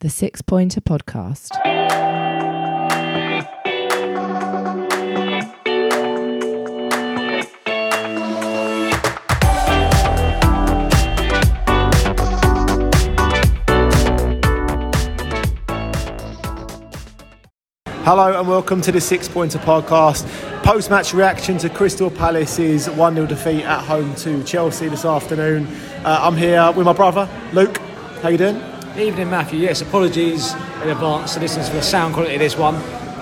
The Six Pointer Podcast. Hello and welcome to the Six Pointer Podcast. Post match reaction to Crystal Palace's 1 0 defeat at home to Chelsea this afternoon. Uh, I'm here with my brother, Luke. How you doing? Evening, Matthew. Yes, apologies in advance to listeners for the sound quality of this one.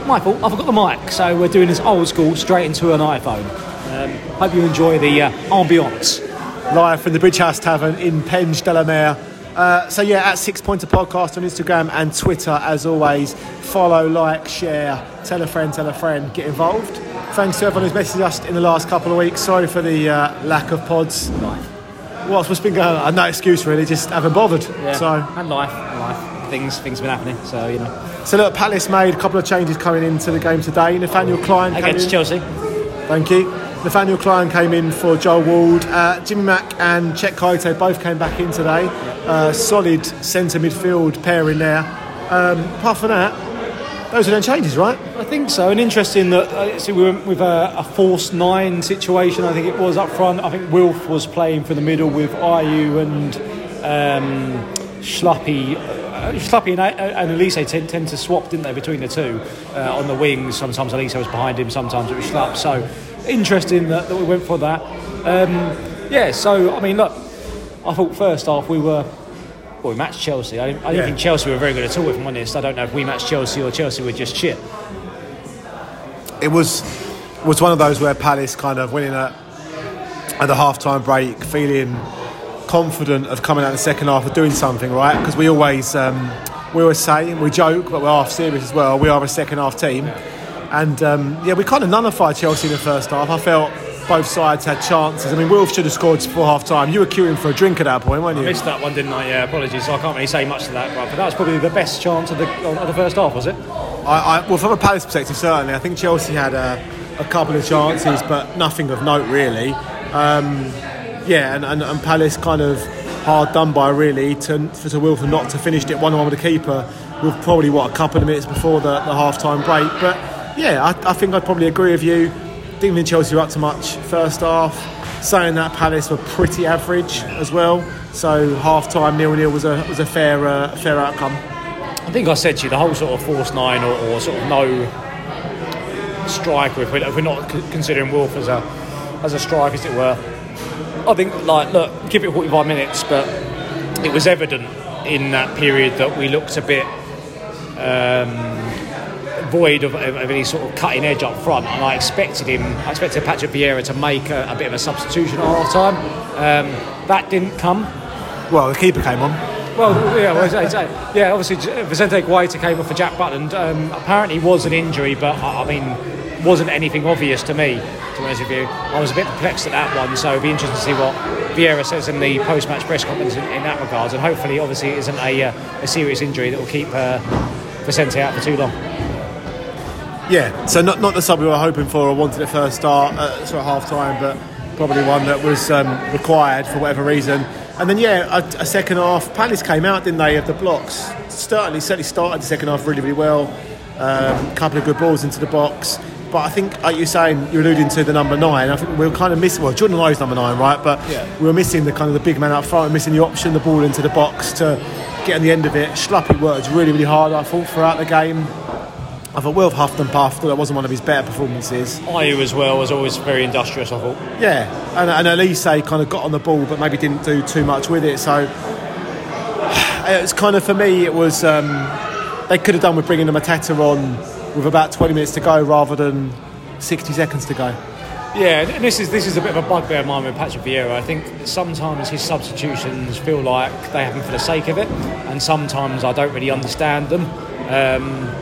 My fault, I forgot the mic, so we're doing this old school straight into an iPhone. Um, hope you enjoy the uh, ambiance. Live from the Bridge House Tavern in Penge, Delamere. Uh, so, yeah, at Six Pointer Podcast on Instagram and Twitter, as always. Follow, like, share, tell a friend, tell a friend, get involved. Thanks to everyone who's messaged us in the last couple of weeks. Sorry for the uh, lack of pods. What's, what's been going on? No excuse, really, just haven't bothered. Yeah. So, and life, and life. Things, things have been happening, so you know. So look, Palace made a couple of changes coming into the game today. Nathaniel Clyne came Against in. Chelsea. Thank you. Nathaniel Clyne came in for Joel Ward. Uh, Jimmy Mack and Cheikh Kouyaté both came back in today. Uh, solid centre midfield pair in there. Um, apart from that, those are then changes, right? I think so, and interesting that uh, we went with a, a false nine situation. I think it was up front. I think Wilf was playing for the middle with Ayew and um, Schlappy. Uh, and, and Olise tend, tend to swap, didn't they, between the two uh, on the wings. Sometimes Olise was behind him, sometimes it was Schlupp. So interesting that, that we went for that. Um, yeah, so I mean, look, I thought first half we were. Well, we matched Chelsea. I didn't, I didn't Yeah. think Chelsea were very good at all, if I'm honest. I don't know if we matched Chelsea or Chelsea were just shit. It was was one of those where Palace kind of went in at, at the half time break feeling confident of coming out in the second half of doing something, right? Because we always um, we always say and we joke, but we're half serious as well. We are a second half team, and um, yeah, we kind of nullified Chelsea in the first half. I felt both sides had chances. I mean, Wilf should have scored before half time. You were queuing for a drink at that point, weren't you? Missed that one, didn't I? Yeah, apologies. I can't really say much to that, but that was probably the best chance of the, of the first half, was it? I, I, well, from a Palace perspective, certainly. I think Chelsea had a, a couple of chances, but nothing of note, really. Um, yeah, and, and, and Palace kind of hard done by, really, to, for to Wilford not to finish it 1 1 with the keeper with probably, what, a couple of minutes before the, the half time break. But yeah, I, I think I'd probably agree with you. Didn't think Chelsea were up to much first half. Saying that Palace were pretty average as well. So half time nil nil was a was a fair uh, fair outcome. I think I said to you the whole sort of false nine or, or sort of no striker, if we're, if we're not considering Wolf as a as a striker, as it were. I think, like, look, give it 45 minutes, but it was evident in that period that we looked a bit um, void of, of, of any sort of cutting edge up front, and I expected him, I expected Patrick Vieira to make a, a bit of a substitution at half time. Um, that didn't come. Well, the keeper came on. Well, yeah, well, yeah. Obviously, Vicente Guaita came off for Jack Butland. Um, apparently, was an injury, but I I mean, wasn't anything obvious to me. To be honest with you, I was a bit perplexed at that one. So it'd be interesting to see what Vieira says in the post-match press conference in, in that regards, and hopefully, obviously, it isn't a, uh, a serious injury that will keep uh, Vicente out for too long. Yeah, so not, not the sub we were hoping for or wanted at first start, uh, sort of half time, but probably one that was um, required for whatever reason. And then, yeah, a, a second half. Palace came out, didn't they, of the blocks? Certainly, certainly started the second half really, really well. A couple of good balls into the box. But I think, like you're saying, you're alluding to the number nine. I think we were kind of missing, well, Jordan Lowe's number nine, right? But we were missing the kind of the big man up front, missing the option, the ball into the box to get on the end of it. Schlappy worked really, really hard, I thought, throughout the game. I thought Wilf huffed and puffed. That wasn't one of his better performances. Ayew as well was always very industrious. I thought. Yeah, and, and Olise kind of got on the ball, but maybe didn't do too much with it. So it's kind of for me, it was um, they could have done with bringing the Mateta on with about 20 minutes to go rather than 60 seconds to go. Yeah, and this is this is a bit of a bugbear of mine with Patrick Vieira. I think sometimes his substitutions feel like they happen for the sake of it, and sometimes I don't really understand them. Um,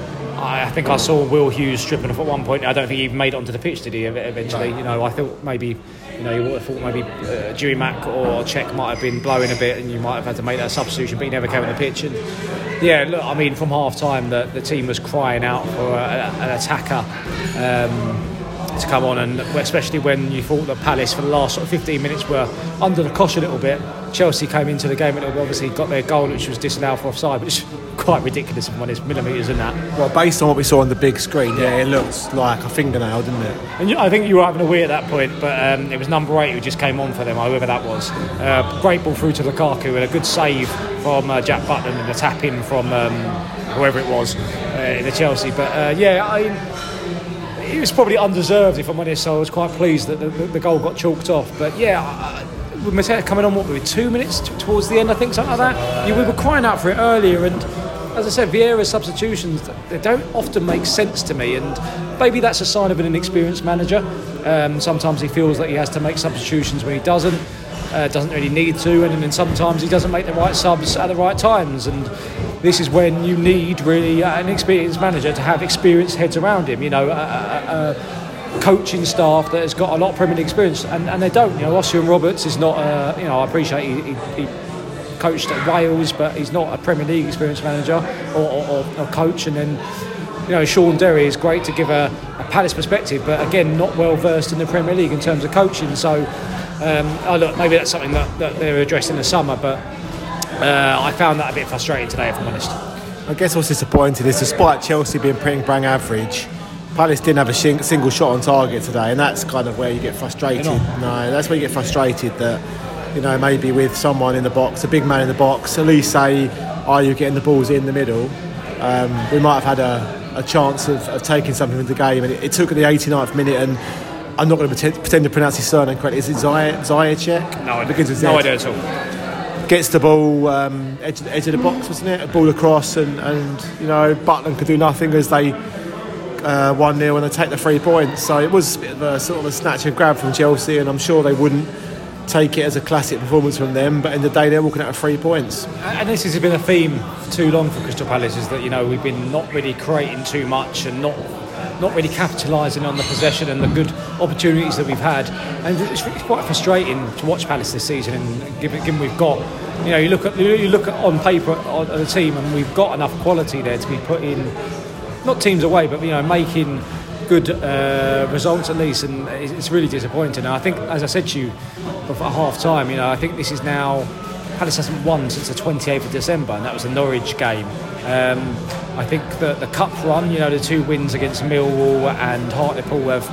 I I think I saw Will Hughes stripping off at one point. I don't think he even made it onto the pitch, did he? ev- Eventually, you know, I thought maybe, you know, you would have thought maybe uh, Dewey Mack or Czech might have been blowing a bit, and you might have had to make that substitution, but he never came on the pitch. And yeah, look, I mean, from half time, the, the team was crying out for a, an attacker. Um, to come on, and especially when you thought that Palace for the last sort of 15 minutes were under the cosh a little bit. Chelsea came into the game and obviously got their goal, which was disallowed for offside, which quite ridiculous if I'm honest, millimetres and that. Well, based on what we saw on the big screen, yeah, it looks like a fingernail, didn't it? And I think you were having a wee at that point, but um, it was number eight who just came on for them, whoever that was. Uh, great ball through to Lukaku and a good save from uh, Jack Butland and a tap in from um, whoever it was uh, in the Chelsea. But uh, yeah, I, it was probably undeserved if I'm honest. So I was quite pleased that the, the, the goal got chalked off. But yeah. I, with Mateta coming on, what were we, two minutes t- towards the end, I think, something like that. Yeah, we were crying out for it earlier, and as I said, Vieira's substitutions they don't often make sense to me, and maybe that's a sign of an inexperienced manager. Um, sometimes he feels that he has to make substitutions when he doesn't, uh, doesn't really need to, and then sometimes he doesn't make the right subs at the right times. And this is when you need really uh, an experienced manager to have experienced heads around him. You know. Uh, coaching staff that has got a lot of Premier League experience, and, and they don't. You know, Osian Roberts is not. A, you know, I appreciate he, he, he coached at Wales, but he's not a Premier League experienced manager or, or, or coach. And then, you know, Shaun Derry is great to give a, a Palace perspective, but again, not well versed in the Premier League in terms of coaching. So, um, oh look, maybe that's something that, that they're addressed in the summer, but uh, I found that a bit frustrating today, if I'm honest. I guess what's disappointing is despite Chelsea being pretty bang average, Palace didn't have a shing- single shot on target today, and that's kind of where you get frustrated. No, that's where you get frustrated that you know maybe with someone in the box, a big man in the box, at least say, "Are you getting the balls in the middle?" Um, we might have had a, a chance of, of taking something with the game, and it, it took at the 89th minute. And I'm not going to pretend, pretend to pronounce his surname correctly. Is it Zay- Zayachek? No idea. Begins with Z. No idea at all. gets the ball um, edge, edge of the box, wasn't it? A ball across, and, and you know Butland could do nothing as they uh, one 0 and they take the three points. So it was a bit of a sort of a snatch and grab from Chelsea, and I'm sure they wouldn't take it as a classic performance from them. But in the day, they're walking out of three points. And this has been a theme too long for Crystal Palace is that you know we've been not really creating too much and not not really capitalising on the possession and the good opportunities that we've had. And it's, it's quite frustrating to watch Palace this season. And given, given we've got, you know, you look at you look at on paper on the team and we've got enough quality there to be put in, not teams away, but you know, making good uh, results at least. And it's really disappointing. I think, as I said to you before half time, you know, I think this is now. Palace hasn't won since the 28th of December, and that was the Norwich game. Um, I think that the cup run, you know, the two wins against Millwall and Hartlepool have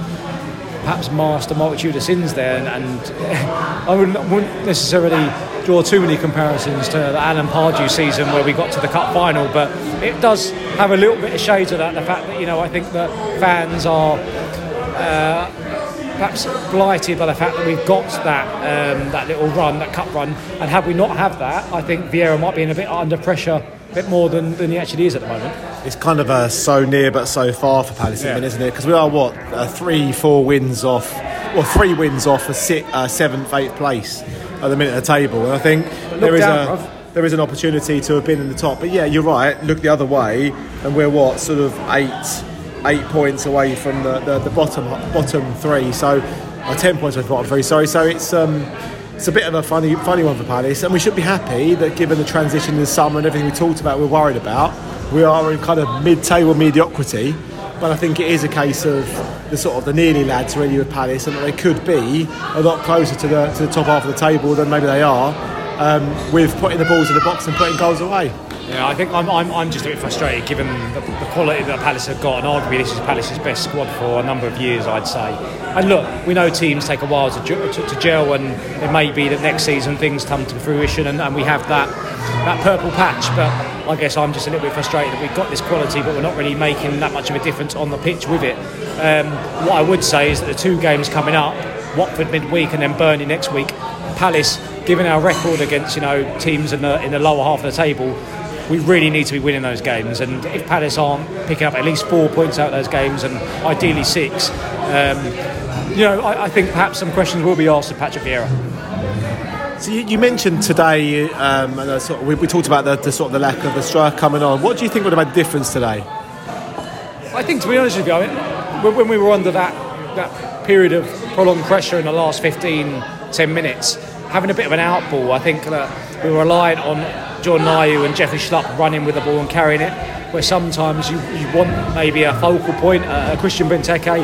perhaps masked a multitude of sins there, and, and I wouldn't, wouldn't necessarily draw too many comparisons to the Alan Pardew season where we got to the cup final, but it does have a little bit of shades of that. The fact that you know, I think that fans are. Uh, perhaps blighted by the fact that we've got that um, that little run, that cup run, and had we not have that, I think Vieira might be in a bit under pressure, a bit more than, than he actually is at the moment. It's kind of a so near but so far for Palace, Yeah. isn't it? Because we are what uh, three, four wins off, well, three wins off a sit, uh, seventh, eighth place at the minute of the table, and I think there is down, a. bruv. There is an opportunity to have been in the top, but yeah, you're right. Look the other way, and we're what sort of eight, eight points away from the, the, the bottom bottom three. So, uh, ten points away from the bottom three. Sorry. So it's um, it's a bit of a funny funny one for Palace, and we should be happy that given the transition in the summer and everything we talked about, we're worried about. We are in kind of mid-table mediocrity, but I think it is a case of the sort of the nearly lads really with Palace, and that they could be a lot closer to the to the top half of the table than maybe they are. Um, with putting the balls in the box and putting goals away. Yeah, I think I'm, I'm, I'm just a bit frustrated given the, the quality that Palace have got, and arguably this is Palace's best squad for a number of years, I'd say. And look, we know teams take a while to, to, to gel, and it may be that next season things come to fruition, and, and we have that that purple patch. But I guess I'm just a little bit frustrated that we've got this quality, but we're not really making that much of a difference on the pitch with it. Um, what I would say is that the two games coming up, Watford midweek and then Burnley next week, Palace, given our record against you know teams in the in the lower half of the table, we really need to be winning those games. And if Palace aren't picking up at least four points out of those games, and ideally six, um, you know, I, I think perhaps some questions will be asked of Patrick Vieira. So you, you mentioned today, um, and uh, sort of, we, we talked about the, the sort of the lack of the striker coming on. What do you think would have made a difference today? I think, to be honest with you, I mean, when, we were under that that period of prolonged pressure in the last 15, 10 minutes, having a bit of an outball, I think that we were reliant on Jordan Ayew and Jeffrey Schlupp running with the ball and carrying it, where sometimes you, you want maybe a focal point, uh, a Christian Benteke.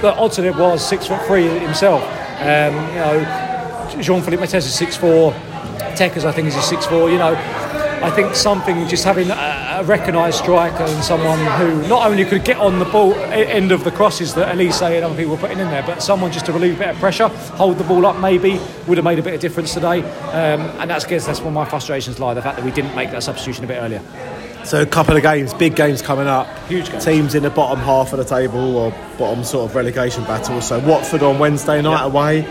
But odds on it was six foot three himself. Um, you know, Jean-Philippe Mateta is six four. Tekers, I think, is a six four. You know, I think something just having a, a recognised striker and someone who not only could get on the ball end of the crosses that Olise and other people were putting in there, but someone just to relieve a bit of pressure, hold the ball up maybe would have made a bit of difference today. Um, and that's guess that's where my frustrations lie. The fact that we didn't make that substitution a bit earlier. So a couple of games, big games coming up. Huge games. Teams in the bottom half of the table or bottom sort of relegation battle. So Watford on Wednesday night away.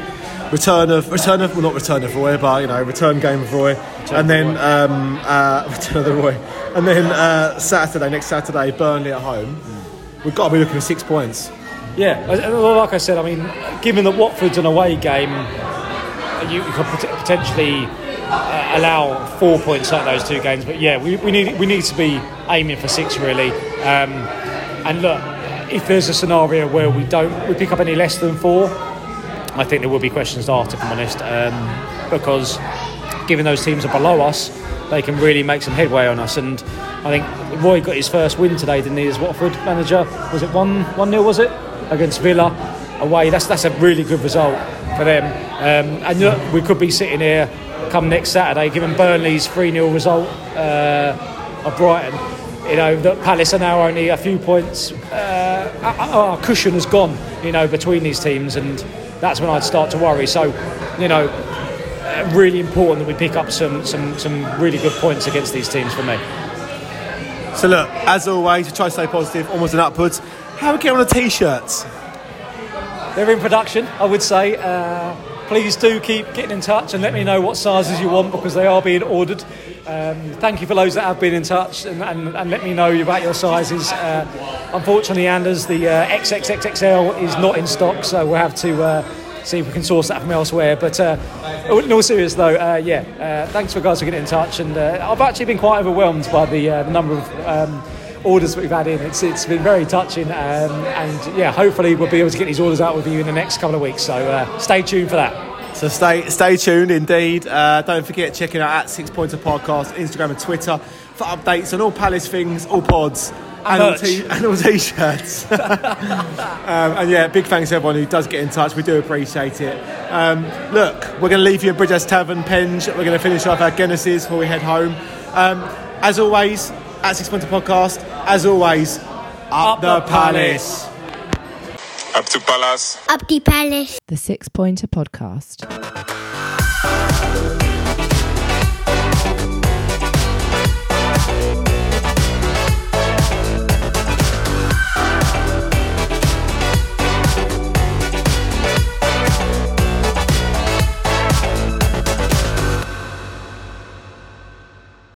Return of return of well not return of Roy, but you know return game of Roy, and then um, uh, return of the Roy, and then uh, Saturday next Saturday Burnley at home. We've got to be looking for six points. Yeah, like I said, I mean, given that Watford's an away game, you could potentially uh, allow four points out of those two games. But yeah, we, we need we need to be aiming for six really. Um, and look, if there's a scenario where we don't we pick up any less than four, I think there will be questions asked. If I'm honest, um, because given those teams are below us, they can really make some headway on us. And I think Roy got his first win today, didn't he? As Watford manager, was it one one 0 Was it against Villa away? That's that's a really good result for them. Um, and look, we could be sitting here come next Saturday, given Burnley's 3 0 result uh, of Brighton. You know, that Palace are now only a few points. Uh, our cushion has gone, you know, between these teams, and that's when I'd start to worry. So, you know, really important that we pick up some, some, some really good points against these teams for me. So, look, as always, we try to stay positive, almost and upwards. How are we getting on the t shirts? They're in production, I would say. Uh, please do keep getting in touch and let me know what sizes you want because they are being ordered. Um, thank you for those that have been in touch and, and, and let me know about your sizes. Uh, unfortunately, Anders, the uh, XXXXL is not in stock, so we'll have to uh, see if we can source that from elsewhere. But uh, in all seriousness, though, uh, yeah, uh, thanks for guys for getting in touch. And uh, I've actually been quite overwhelmed by the, the number of. Um, orders that we've had in. It's it's been very touching, um, and yeah, hopefully we'll be able to get these orders out with you in the next couple of weeks. So uh, stay tuned for that. So stay stay tuned indeed. Uh, don't forget checking out at Six Pointer Podcast, Instagram and Twitter for updates on all Palace things, all pods. And, all, t- and all t-shirts um, and yeah big thanks to everyone who does get in touch we do appreciate it um, look we're going to leave you at Bridgehouse Tavern Penge we're going to finish off our Guinnesses before we head home um, as always at Six Pointer Podcast. As always, up, up the, the palace. Up to palace. Up the palace. The Six Pointer Podcast.